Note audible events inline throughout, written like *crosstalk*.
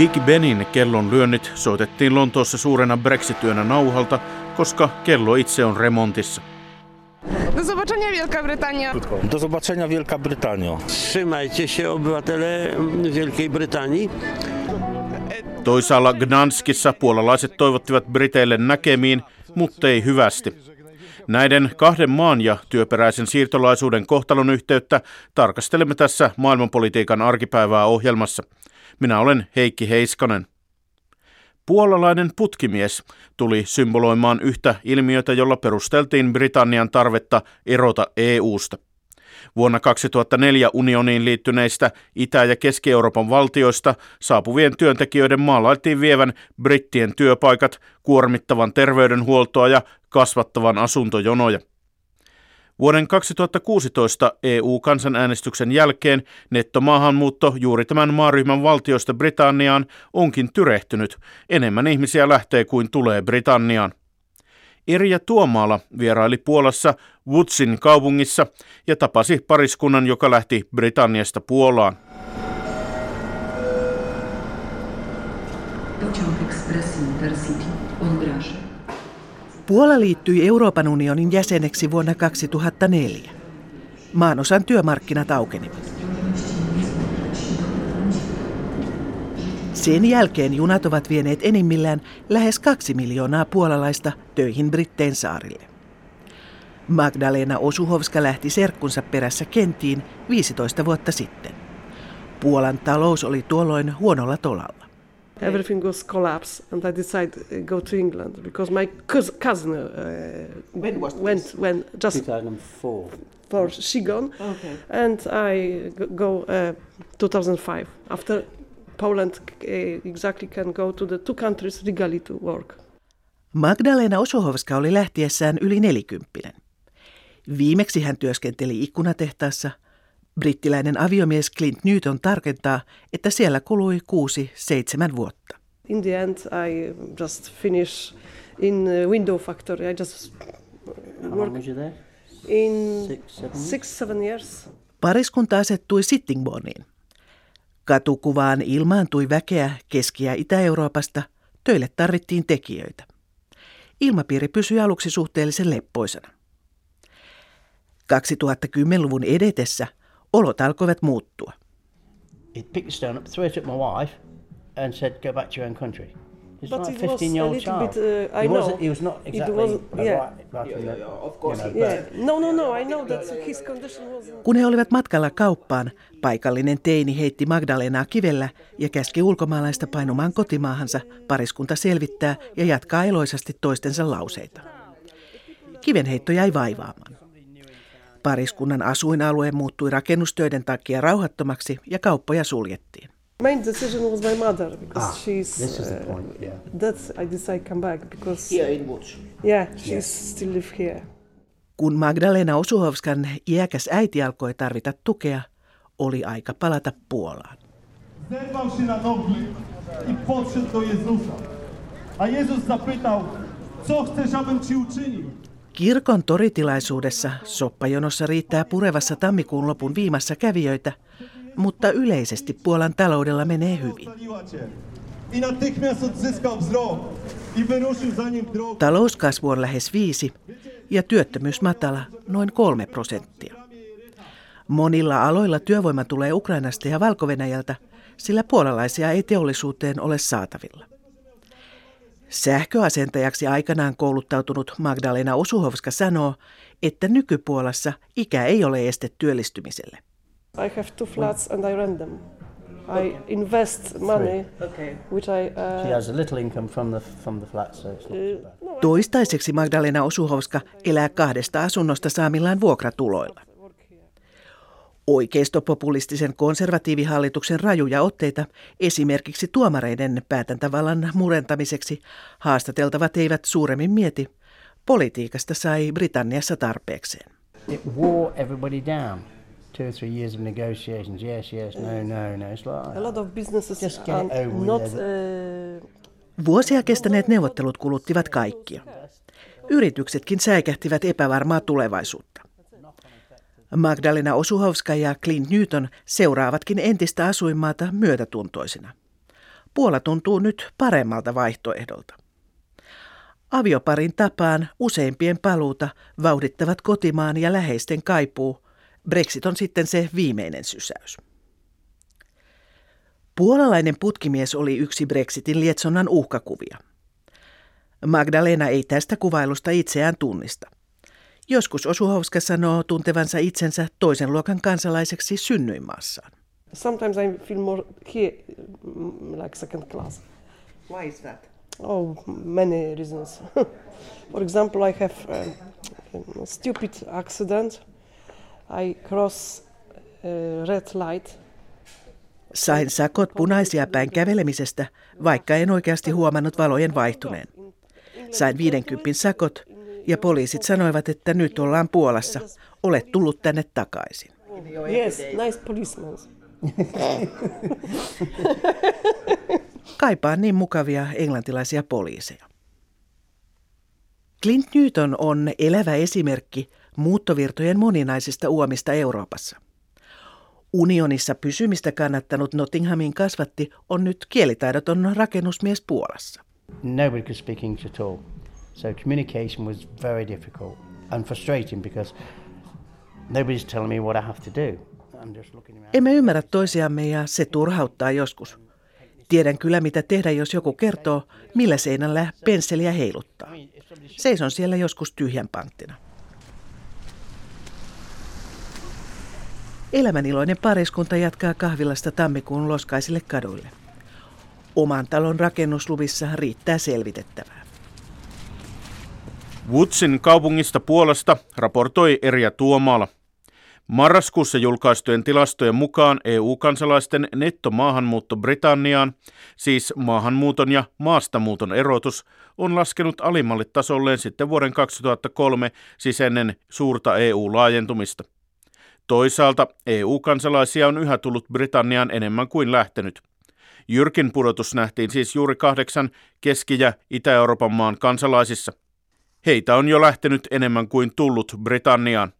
Big Benin kellon lyönnit soitettiin Lontoossa suurena Brexit-yönä nauhalta, koska kello itse on remontissa. Do zobaczenia Wielka Brytania. Do zobaczenia Wielka Brytanio. Trzymajcie się obywatele Wielkiej Brytanii. Toisaalla Gdanskissa puolalaiset toivottivat Briteille näkemiin, mutta ei hyvästi. Näiden kahden maan ja työperäisen siirtolaisuuden kohtalon yhteyttä tarkastelemme tässä maailmanpolitiikan arkipäivää ohjelmassa. Minä olen Heikki Heiskanen. Puolalainen putkimies tuli symboloimaan yhtä ilmiötä, jolla perusteltiin Britannian tarvetta erota EUsta. Vuonna 2004 unioniin liittyneistä Itä- ja Keski-Euroopan valtioista saapuvien työntekijöiden maalailtiin vievän brittien työpaikat, kuormittavan terveydenhuoltoa ja kasvattavan asuntojonoja. Vuoden 2016 EU-kansanäänestyksen jälkeen nettomaahanmuutto juuri tämän maaryhmän valtioista Britanniaan onkin tyrehtynyt. Enemmän ihmisiä lähtee kuin tulee Britanniaan. Irja Tuomaala vieraili Puolassa Woodsin kaupungissa ja tapasi pariskunnan, joka lähti Britanniasta Puolaan. Pociąg Express Intercity. Puola liittyi Euroopan unionin jäseneksi vuonna 2004. Maanosan työmarkkinat aukenivat. Sen jälkeen junat ovat vieneet enimmillään lähes kaksi miljoonaa puolalaista töihin Brittein saarille. Magdalena Osuhovska lähti serkkunsa perässä kentiin 15 vuotta sitten. Puolan talous oli tuolloin huonolla tolalla. Everything was collapsed and i decided to go to england because my cous- cousin uh, When was went this? when just 2004. for she gone Okay. and i go uh, 2005 after poland uh, exactly can go to the two countries legally to work Magdalena Osohovska oli lähtiessään yli nelikymppinen. Viimeksi hän työskenteli ikkunatehtaassa. Brittiläinen aviomies Clint Newton tarkentaa, että siellä kului kuusi seitsemän vuotta. in the end i just finish in window factory i just work in Six, seven years? Pariskunta asettui Sittingbourneen. Katukuvaan ilmaantui väkeä Keski- ja Itä-Euroopasta. Töille tarvittiin tekijöitä. Ilmapiiri pysyi aluksi suhteellisen leppoisena. 2010-luvun edetessä olot alkoivat muuttua. he picked the stone up, threw it at my wife, and said, "Go back to your own country." He's But like it a was a fifteen-year-old little child. bit, uh, I he know. wasn't. He was not exactly a yeah. right, right in the, of course you know, yeah no no no i know that his condition was Kun he olivat matkalla kauppaan, paikallinen teini heitti Magdalenaa kivellä ja käski ulkomaalaista painumaan kotimaahansa. Pariskunta selvittää ja jatkaa eloisasti toistensa lauseita. Kivenheitto jäi vaivaamaan. Pariskunnan asuinalue muuttui rakennustöiden takia rauhattomaksi ja kauppoja suljettiin. Main decision was my mother because Ah, she's. this is the uh, point, yeah. That's I decided come back because. Here in Woods. Yeah, she's still live here. Kun Magdalena Osuhovskan iäkäs äiti alkoi tarvita tukea, oli aika palata Puolaan. Zerwał się na nogi i podszedł do Jezusa. A Jezus zapytał, co chcesz, abym ci uczynił? Kirkon toritilaisuudessa soppajonossa riittää purevassa tammikuun lopun viimassa kävijöitä, mutta yleisesti Puolan taloudella menee hyvin. Talouskasvu on lähes viisi ja työttömyys matala, noin kolme prosenttia. Monilla aloilla työvoima tulee Ukrainasta ja valko sillä puolalaisia ei teollisuuteen ole saatavilla. Sähköasentajaksi aikanaan kouluttautunut Magdalena Osuhovska sanoo, että nykypuolassa ikä ei ole este työllistymiselle. I have two flats and I rent them. I invest money, which I. Uh, She has a little income from the from the flat, so it's not bad. no, Toistaiseksi Magdalena Osuhovska elää kahdesta asunnosta saamillaan vuokratuloilla. Oikeistopopulistisen konservatiivihallituksen rajuja otteita esimerkiksi tuomareiden päätäntävallan murentamiseksi haastateltavat eivät suuremmin mieti. Politiikasta sai Britanniassa tarpeekseen. It wore everybody down. Two or three years of negotiations. Yes, yes, no, no, no. It's like a lot of businesses Just get over not. Uh, Vuosia kestäneet neuvottelut kuluttivat kaikkia. Yrityksetkin säikähtivät epävarmaa tulevaisuutta. Magdalena Osuhovska ja Clint Newton seuraavatkin entistä asuinmaata myötätuntoisina. Puola tuntuu nyt paremmalta vaihtoehdolta. Avioparin tapaan useimpien paluuta vauhdittavat kotimaan ja läheisten kaipuu. Brexit on sitten se viimeinen sysäys. Puolalainen putkimies oli yksi Brexitin lietsonnan uhkakuvia. Magdalena ei tästä kuvailusta itseään tunnista. Joskus Osuhovska sanoo tuntevansa itsensä toisen luokan kansalaiseksi synnyinmaassaan. Sometimes I feel more here mm, like second class. Why is that? Oh, many reasons. *laughs* For example, I have a stupid accident. I cross a red light. Sain sakot punaisia päin kävelemisestä, vaikka en oikeasti huomannut valojen vaihtuneen. Sain 50 sakot ja poliisit sanoivat, että nyt ollaan Puolassa. Olet tullut tänne takaisin. Yes, nice policeman. *laughs* Kaipaan niin mukavia englantilaisia poliiseja. Clint Newton on elävä esimerkki muuttovirtojen moninaisista uomista Euroopassa. Unionissa pysymistä kannattanut Nottinghamin kasvatti on nyt kielitaidoton rakennusmies Puolassa. Nobody could speak English at all. So communication was very difficult and frustrating because nobody's telling me what I have to do. Emme ymmärrä toisiamme ja se turhauttaa joskus. Tiedän kyllä mitä tehdä, jos joku kertoo, millä seinällä pensseliä heiluttaa. Seison siellä joskus tyhjän panttina. Elämäniloinen pariskunta jatkaa kahvilasta tammikuun loskaisille kaduille. Oman talon rakennusluvissa riittää selvitettävää. Woodsin kaupungista Puolasta raportoi Erja Tuomala. Marraskuussa julkaistujen tilastojen mukaan EU-kansalaisten nettomaahanmuutto Britanniaan, siis maahanmuuton ja maastamuuton erotus, on laskenut alimmalle tasolleen sitten vuoden 2003, siis ennen suurta EU-laajentumista. Toisaalta EU-kansalaisia on yhä tullut Britanniaan enemmän kuin lähtenyt. Jyrkin pudotus nähtiin siis juuri kahdeksan Keski- ja Itä-Euroopan maan kansalaisissa. Heitä on jo lähtenyt enemmän kuin tullut Britanniaan.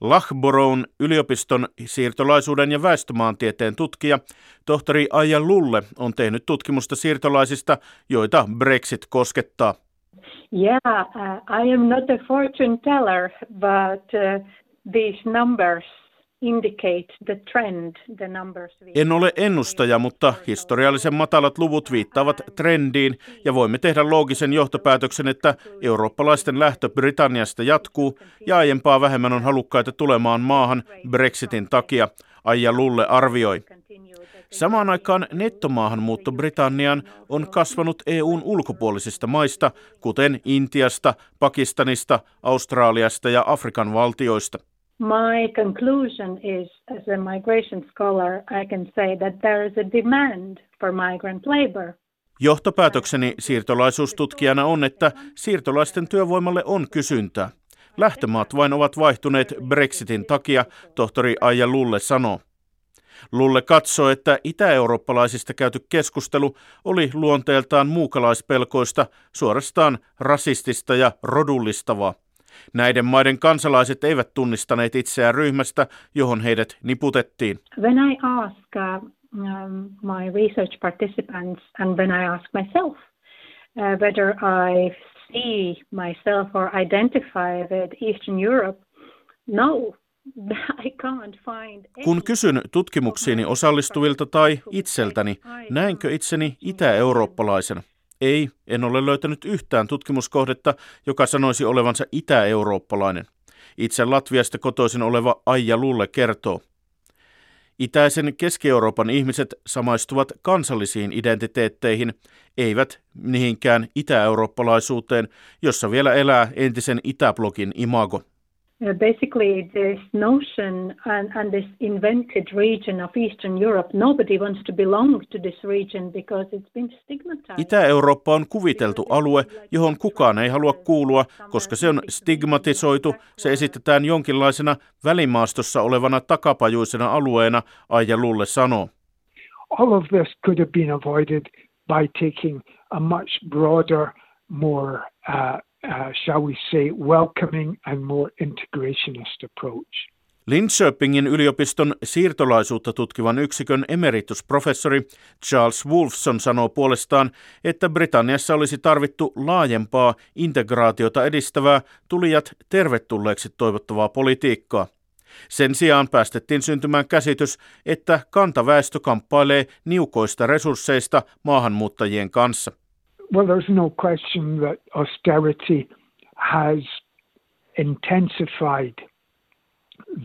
Loughboroughin yliopiston siirtolaisuuden ja väestömaantieteen tutkija tohtori Aija Lulle on tehnyt tutkimusta siirtolaisista, joita Brexit koskettaa. Yeah, uh, I am not a fortune teller, but uh, these numbers En ole ennustaja, mutta historiallisen matalat luvut viittaavat trendiin ja voimme tehdä loogisen johtopäätöksen, että eurooppalaisten lähtö Britanniasta jatkuu ja aiempaa vähemmän on halukkaita tulemaan maahan Brexitin takia, Aija Lulle arvioi. Samaan aikaan nettomaahanmuutto Britanniaan on kasvanut EUn ulkopuolisista maista, kuten Intiasta, Pakistanista, Australiasta ja Afrikan valtioista. My conclusion is, as a migration scholar, I can say that there is a demand for migrant labor. Johtopäätökseni siirtolaisuustutkijana on, että siirtolaisten työvoimalle on kysyntää. Lähtömaat vain ovat vaihtuneet Brexitin takia, tohtori Aija Lulle sanoo. Lulle katsoo, että itä-eurooppalaisista käyty keskustelu oli luonteeltaan muukalaispelkoista, suorastaan rasistista ja rodullistavaa. Näiden maiden kansalaiset eivät tunnistaneet itseään ryhmästä, johon heidät niputettiin. When I ask uh, my research participants and when I ask myself uh, whether I see myself or identify with Eastern Europe, no, *laughs* Kun kysyn tutkimuksiini osallistuvilta tai itseltäni, näenkö itseni itä-eurooppalaisena? Ei, en ole löytänyt yhtään tutkimuskohdetta, joka sanoisi olevansa itä-eurooppalainen. Itse Latviasta kotoisin oleva Aija Lulle kertoo. Itäisen Keski-Euroopan ihmiset samaistuvat kansallisiin identiteetteihin, eivät mihinkään itä-eurooppalaisuuteen, jossa vielä elää entisen Itäblogin imago. Uh, basically, this notion and, and, this invented region of Eastern Europe, nobody wants to belong to this region because it's been stigmatized. Itä-Eurooppa on kuviteltu alue, johon kukaan ei halua kuulua, koska se on stigmatisoitu. Se esitetään jonkinlaisena välimaastossa olevana takapajuisena alueena, Aija Lulle sanoo. All of this could have been avoided by taking a much broader, more uh, uh, shall we say, welcoming and more integrationist approach. Linköpingin yliopiston siirtolaisuutta tutkivan yksikön emeritusprofessori Charles Wolfson sanoo puolestaan, että Britanniassa olisi tarvittu laajempaa integraatiota edistävää tulijat tervetulleeksi toivottavaa politiikkaa. Sen sijaan päästettiin syntymään käsitys, että kantaväestö kamppailee niukoista resursseista maahanmuuttajien kanssa. Well, there's no question that austerity has intensified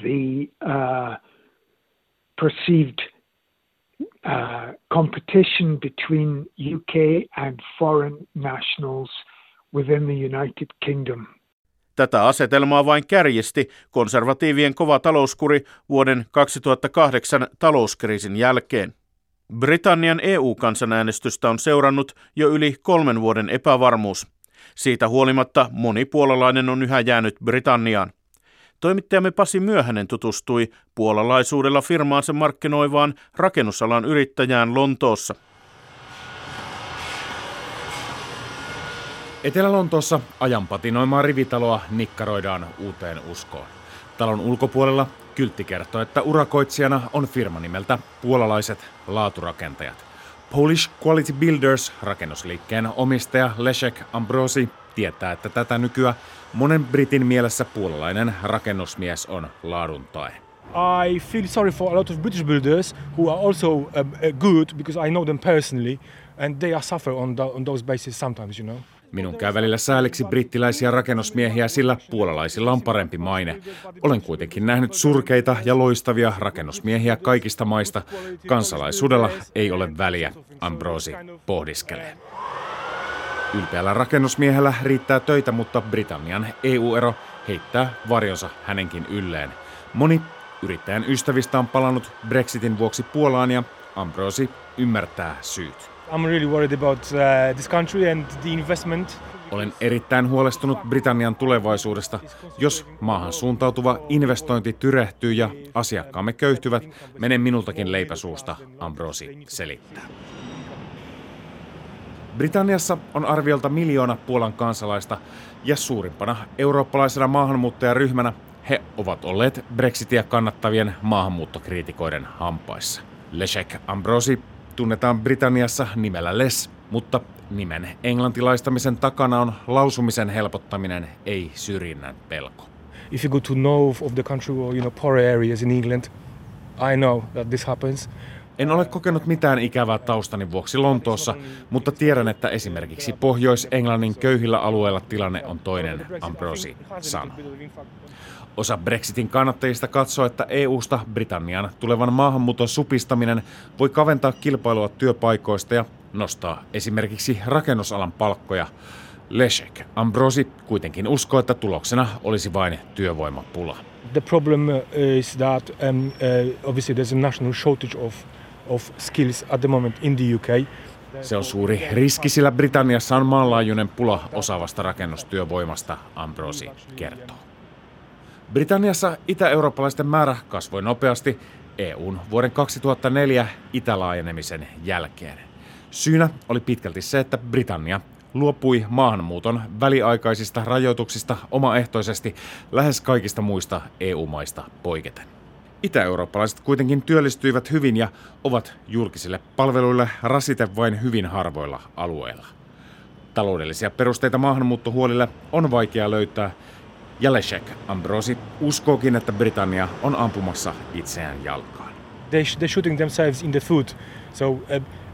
the uh, perceived uh, competition between UK and foreign nationals within the United Kingdom. Tätä asetelmaa vain kärjisti konservatiivien kova talouskuri vuoden 2008 talouskriisin jälkeen. Britannian EU-kansanäänestystä on seurannut jo yli kolmen vuoden epävarmuus. Siitä huolimatta moni puolalainen on yhä jäänyt Britanniaan. Toimittajamme Pasi Myöhänen tutustui puolalaisuudella firmaansa markkinoivaan rakennusalan yrittäjään Lontoossa. Etelä-Lontoossa ajan patinoimaa rivitaloa nikkaroidaan uuteen uskoon. Talon ulkopuolella kyltti kertoo, että urakoitsijana on firma nimeltä Puolalaiset laaturakentajat. Polish Quality Builders rakennusliikkeen omistaja Leszek Ambrosi tietää, että tätä nykyä monen britin mielessä puolalainen rakennusmies on laadun tae. I feel sorry for a lot of British builders who are also um, uh, good because I know them personally and they are suffer on, the, on those bases sometimes, you know. Minun käy välillä sääliksi brittiläisiä rakennusmiehiä, sillä puolalaisilla on parempi maine. Olen kuitenkin nähnyt surkeita ja loistavia rakennusmiehiä kaikista maista. Kansalaisuudella ei ole väliä, Ambrosi pohdiskelee. Ylpeällä rakennusmiehellä riittää töitä, mutta Britannian EU-ero heittää varjonsa hänenkin ylleen. Moni yrittäjän ystävistä on palannut Brexitin vuoksi Puolaan ja Ambrosi ymmärtää syyt. I'm really worried about uh, this country and the investment. Olen erittäin huolestunut Britannian tulevaisuudesta. Jos maahan suuntautuva investointi tyrehtyy ja asiakkaamme köyhtyvät, menen minultakin leipäsuusta, Ambrosi selittää. Britanniassa on arviolta miljoona Puolan kansalaista ja suurimpana eurooppalaisena maahanmuuttajaryhmänä he ovat olleet Brexitia kannattavien maahanmuuttokriitikoiden hampaissa. Leszek Ambrosi tunnetaan Britanniassa nimellä Les, mutta nimen englantilaistamisen takana on lausumisen helpottaminen, ei syrjinnän pelko. If you go to north of the country or you know poorer areas in England, I know that this happens. En ole kokenut mitään ikävää taustani vuoksi Lontoossa, mutta tiedän, että esimerkiksi Pohjois-Englannin köyhillä alueilla tilanne on toinen, Ambrosi sanoi. Osa Brexitin kannattajista katsoo, että EU-sta Britannian tulevan maahanmuuton supistaminen voi kaventaa kilpailua työpaikoista ja nostaa esimerkiksi rakennusalan palkkoja. Leszek Ambrosi kuitenkin uskoo, että tuloksena olisi vain työvoimapula. The problem uh, is that um, uh, obviously there's a national shortage of, of skills at the moment in the UK. Se on suuri riski, sillä Britanniassa on maanlaajuinen pula osaavasta rakennustyövoimasta, Ambrosi kertoo. Britanniassa itä-eurooppalaisten määrä kasvoi nopeasti EUn vuoden 2004 itälaajenemisen jälkeen. Syynä oli pitkälti se, että Britannia luopui maahanmuuton väliaikaisista rajoituksista omaehtoisesti lähes kaikista muista EU-maista poiketen. Itä-eurooppalaiset kuitenkin työllistyivät hyvin ja ovat julkisille palveluille rasite vain hyvin harvoilla alueilla. Taloudellisia perusteita maahanmuuttohuolille on vaikea löytää, ja Leszek Ambrosi uskookin, että Britannia on ampumassa itseään jalkaan. They, they're shooting themselves in the foot. So uh,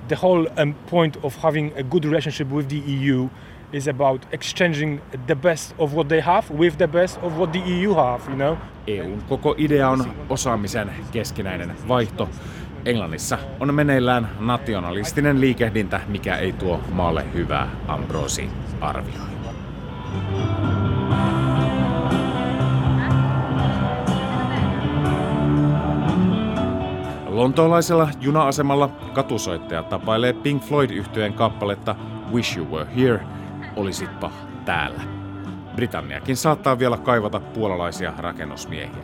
the whole um, point of having a good relationship with the EU is about exchanging the best of what they have with the best of what the EU have, you know? EUn koko idea on osaamisen keskinäinen vaihto. Englannissa on meneillään nationalistinen liikehdintä, mikä ei tuo maalle hyvää, Ambrosi arvioi. Lontoolaisella juna-asemalla katusoittaja tapailee Pink floyd yhtyeen kappaletta Wish You Were Here, olisitpa täällä. Britanniakin saattaa vielä kaivata puolalaisia rakennusmiehiä.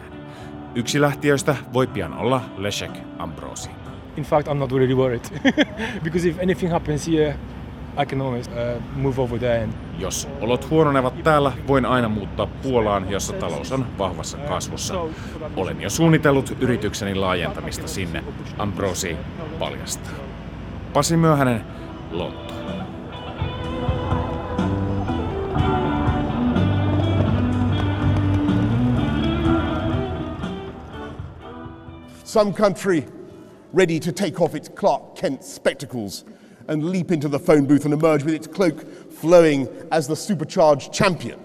Yksi lähtiöistä voi pian olla Leszek Ambrosi. In fact, I'm not really worried *laughs* because if anything happens here, I can always uh, move over there. And... Jos olot huononevat täällä, voin aina muuttaa Puolaan, jossa talous on vahvassa kasvussa. Olen jo suunnitellut yritykseni laajentamista sinne, Ambrosi paljastaa. Pasi Myöhänen, Lontoo. Some country ready to take off its Clark Kent spectacles and leap into the phone booth and emerge with its cloak flowing as the supercharged champion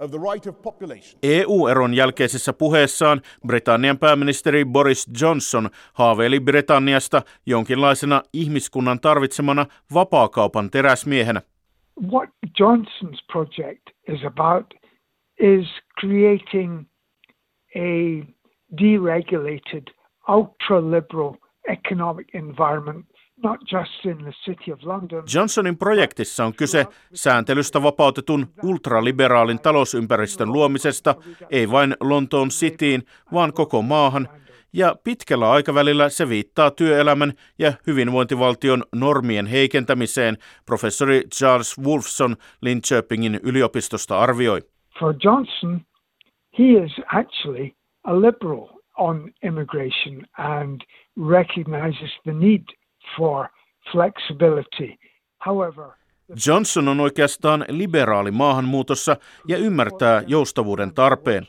of the right of population. EU-eron jälkeisessä puheessaan Britannian pääministeri Boris Johnson haaveili Britanniasta jonkinlaisena ihmiskunnan tarvitsemana vapaakaupan teräsmiehenä. What Johnson's project is about is creating a deregulated, ultra-liberal economic environment Johnsonin projektissa on kyse sääntelystä vapautetun ultraliberaalin talousympäristön luomisesta, ei vain Lontoon Cityin, vaan koko maahan, ja pitkällä aikavälillä se viittaa työelämän ja hyvinvointivaltion normien heikentämiseen, professori Charles Wolfson Linköpingin yliopistosta arvioi. For Johnson, he is actually a liberal on immigration and recognizes the need for flexibility. However, Johnson on oikeastaan liberaali maahanmuutossa ja ymmärtää joustavuuden tarpeen.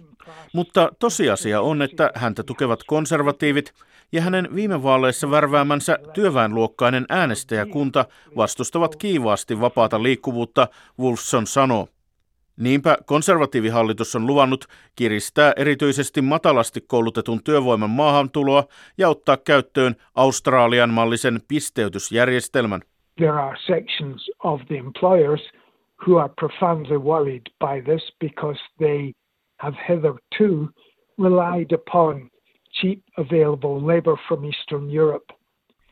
Mutta tosiasia on, että häntä tukevat konservatiivit ja hänen viime vaaleissa värväämänsä työväenluokkainen äänestäjäkunta vastustavat kiivaasti vapaata liikkuvuutta, Wolfson sanoo. Niinpä konservatiivihallitus on luvannut kiristää erityisesti matalasti koulutetun työvoiman maahantuloa ja ottaa käyttöön Australian mallisen pisteytysjärjestelmän. There are sections of the employers who are profoundly worried by this because they have hitherto relied upon cheap available labor from Eastern Europe.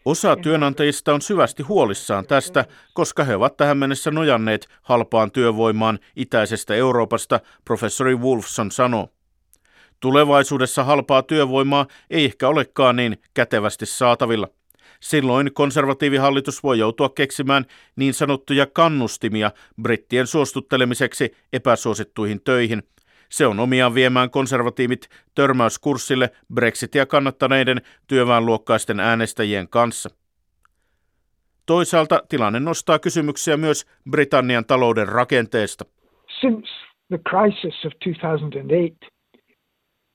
Osa työnantajista on syvästi huolissaan tästä, koska he ovat tähän mennessä nojanneet halpaan työvoimaan itäisestä Euroopasta, professori Wolfson sanoo. Tulevaisuudessa halpaa työvoimaa ei ehkä olekaan niin kätevästi saatavilla. Silloin konservatiivihallitus voi joutua keksimään niin sanottuja kannustimia brittien suostuttelemiseksi epäsuosittuihin töihin – se on omiaan viemään konservatiivit törmäyskurssille Brexitia kannattaneiden työväenluokkaisten äänestäjien kanssa. Toisaalta tilanne nostaa kysymyksiä myös Britannian talouden rakenteesta. Since the crisis of 2008,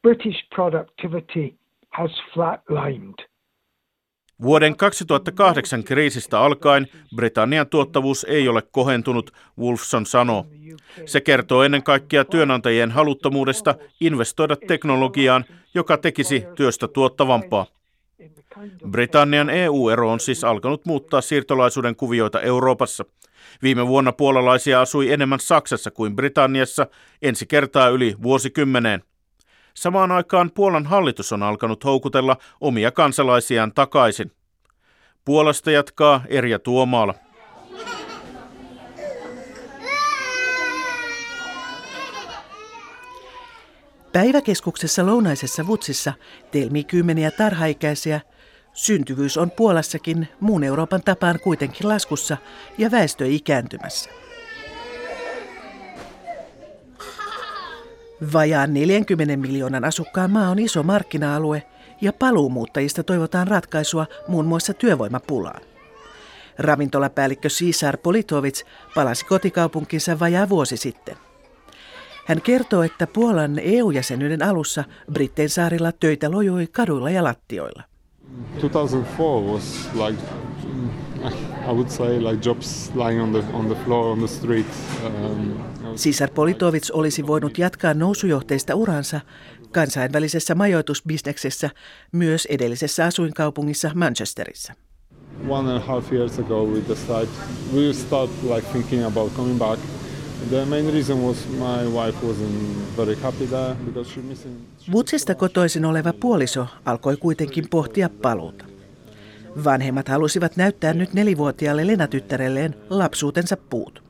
British productivity has flatlined. Vuoden 2008 kriisistä alkaen Britannian tuottavuus ei ole kohentunut, Wolfson sanoo. Se kertoo ennen kaikkea työnantajien haluttomuudesta investoida teknologiaan, joka tekisi työstä tuottavampaa. Britannian EU-ero on siis alkanut muuttaa siirtolaisuuden kuvioita Euroopassa. Viime vuonna puolalaisia asui enemmän Saksassa kuin Britanniassa, ensi kertaa yli vuosikymmeneen. Samaan aikaan Puolan hallitus on alkanut houkutella omia kansalaisiaan takaisin. Puolasta jatkaa Erja Tuomaala. Päiväkeskuksessa lounaisessa Vutsissa telmii kymmeniä tarhaikäisiä. Syntyvyys on Puolassakin muun Euroopan tapaan kuitenkin laskussa ja väestö ikääntymässä. Vajaan 40 miljoonan asukkaan maa on iso markkina-alue ja paluumuuttajista toivotaan ratkaisua muun muassa työvoimapulaan. Ravintolapäällikkö Cesar Politovits palasi kotikaupunkinsa vajaa vuosi sitten. Hän kertoo, että Puolan EU-jäsenyyden alussa Brittein saarilla töitä lojui kaduilla ja lattioilla. 2004 was like I would say like jobs lying on the on the floor on the street. Um, Cesar Politovits olisi voinut jatkaa nousujohteista uransa kansainvälisessä majoitusbisneksessä myös edellisessä asuinkaupungissa Manchesterissa. One and a half years ago we decided we start like thinking about coming back. The main reason was my wife wasn't very happy there because she missing. Wutsista kotoisin oleva puoliso alkoi kuitenkin pohtia paluuta. Vanhemmat halusivat näyttää nyt nelivuotiaalle Lena-tyttärelleen lapsuutensa puut.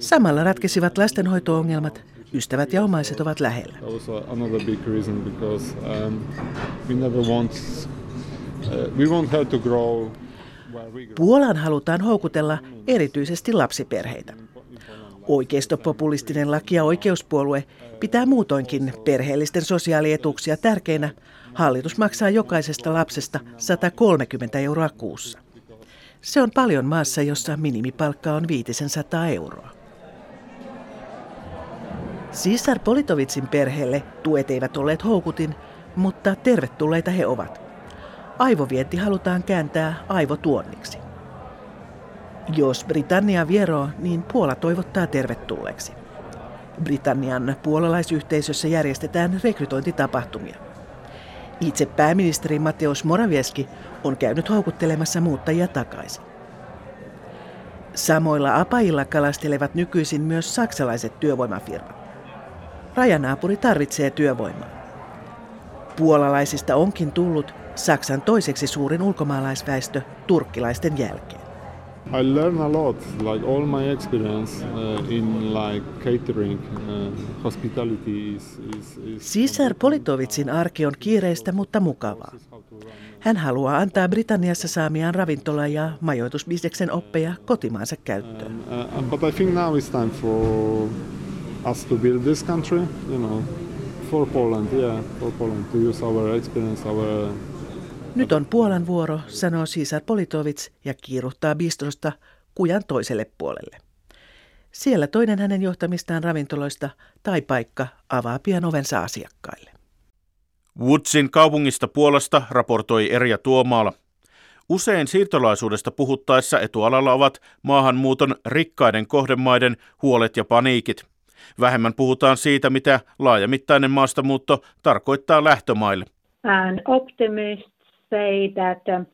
Samalla ratkesivat lastenhoito-ongelmat, ystävät ja omaiset ovat lähellä. Um, Puolaan halutaan houkutella erityisesti lapsiperheitä. Oikeistopopulistinen laki- ja oikeuspuolue pitää muutoinkin perheellisten sosiaalietuuksia tärkeinä. Hallitus maksaa jokaisesta lapsesta 130 euroa kuussa. Se on paljon maassa, jossa minimipalkka on 500 euroa. Sisar Politovitsin perheelle tuet eivät olleet houkutin, mutta tervetulleita he ovat. Aivovienti halutaan kääntää aivotuonniksi. Jos Britannia vieroo, niin Puola toivottaa tervetulleeksi. Britannian puolalaisyhteisössä järjestetään rekrytointitapahtumia. Itse pääministeri Mateusz Moravieski on käynyt houkuttelemassa muuttajia takaisin. Samoilla apajilla kalastelevat nykyisin myös saksalaiset työvoimafirmat. Rajanaapuri tarvitsee työvoimaa. Puolalaisista onkin tullut Saksan toiseksi suurin ulkomaalaisväestö turkkilaisten jälkeen. I learn a lot, like all my experience uh, in like catering, uh, hospitality is, is, is... Cesar Politovitsin arki on kiireistä, mutta mukavaa. Hän haluaa antaa Britanniassa saamiaan ravintola- ja majoitusbisneksen oppeja kotimaansa käyttöön. Uh, uh, but I think now it's time for us to build this country, you know, for Poland, yeah, for Poland, to use our experience, our nyt on Puolan vuoro, sanoo Cesar Politovits ja kiiruhtaa bistrosta kujan toiselle puolelle. Siellä toinen hänen johtamistaan ravintoloista tai paikka avaa pian ovensa asiakkaille. Woodsin kaupungista Puolasta raportoi Erja Tuomaala. Usein siirtolaisuudesta puhuttaessa etualalla ovat maahanmuuton rikkaiden kohdemaiden huolet ja paniikit. Vähemmän puhutaan siitä, mitä laajamittainen maastamuutto tarkoittaa lähtömaille. An optimist say that uh,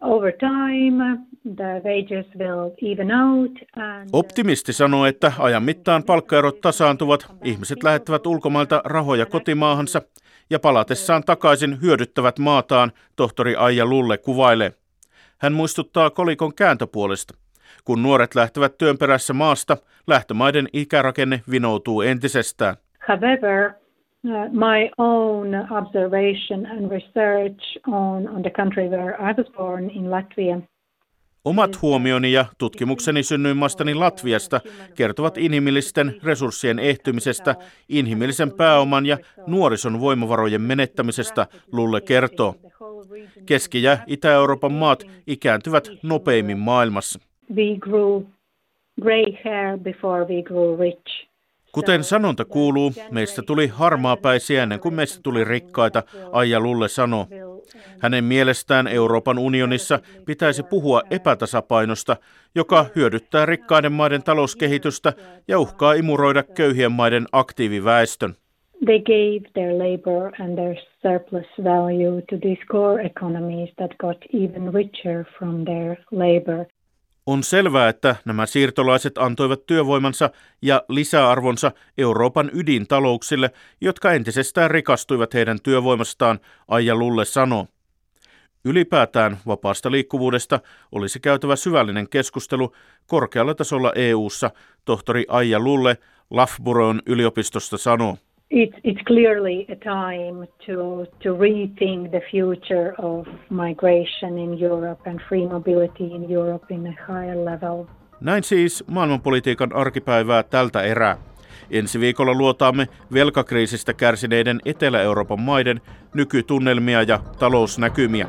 over time the wages will even out. And... Optimisti sanoo, että ajan mittaan palkkaerot tasaantuvat, ihmiset lähettävät ulkomailta rahoja kotimaahansa ja palatessaan takaisin hyödyttävät maataan, tohtori Aija Lulle kuvailee. Hän muistuttaa kolikon kääntöpuolesta. Kun nuoret lähtevät työn perässä maasta, lähtömaiden ikärakenne vinoutuu entisestään. However, Uh, my own observation and research on, on the country where I was born in Latvia. Omat huomioni ja tutkimukseni synnyinmaastani Latviasta kertovat inhimillisten resurssien ehtymisestä, inhimillisen pääoman ja nuorison voimavarojen menettämisestä, Lulle kertoo. Keski- ja Itä-Euroopan maat ikääntyvät nopeimmin maailmassa. We grew gray hair before we grew rich. Kuten sanonta kuuluu, meistä tuli harmaapäisiä ennen kuin meistä tuli rikkaita, Aija Lulle sanoo. Hänen mielestään Euroopan unionissa pitäisi puhua epätasapainosta, joka hyödyttää rikkaiden maiden talouskehitystä ja uhkaa imuroida köyhien maiden aktiiviväestön. They gave their labor and their surplus value to these core economies that got even richer from their labor. On selvää, että nämä siirtolaiset antoivat työvoimansa ja lisäarvonsa Euroopan ydintalouksille, jotka entisestään rikastuivat heidän työvoimastaan, Aija Lulle sanoo. Ylipäätään vapaasta liikkuvuudesta olisi käytävä syvällinen keskustelu korkealla tasolla EU:ssa, tohtori Aija Lulle Loughboroughn yliopistosta sanoo. It's, it's clearly a time to, to rethink the future of migration in Europe and free mobility in Europe in a higher level. Näin siis maailmanpolitiikan arkipäivää tältä erää. Ensi viikolla luotaamme velkakriisistä kärsineiden Etelä-Euroopan maiden nykytunnelmia ja talousnäkymiä.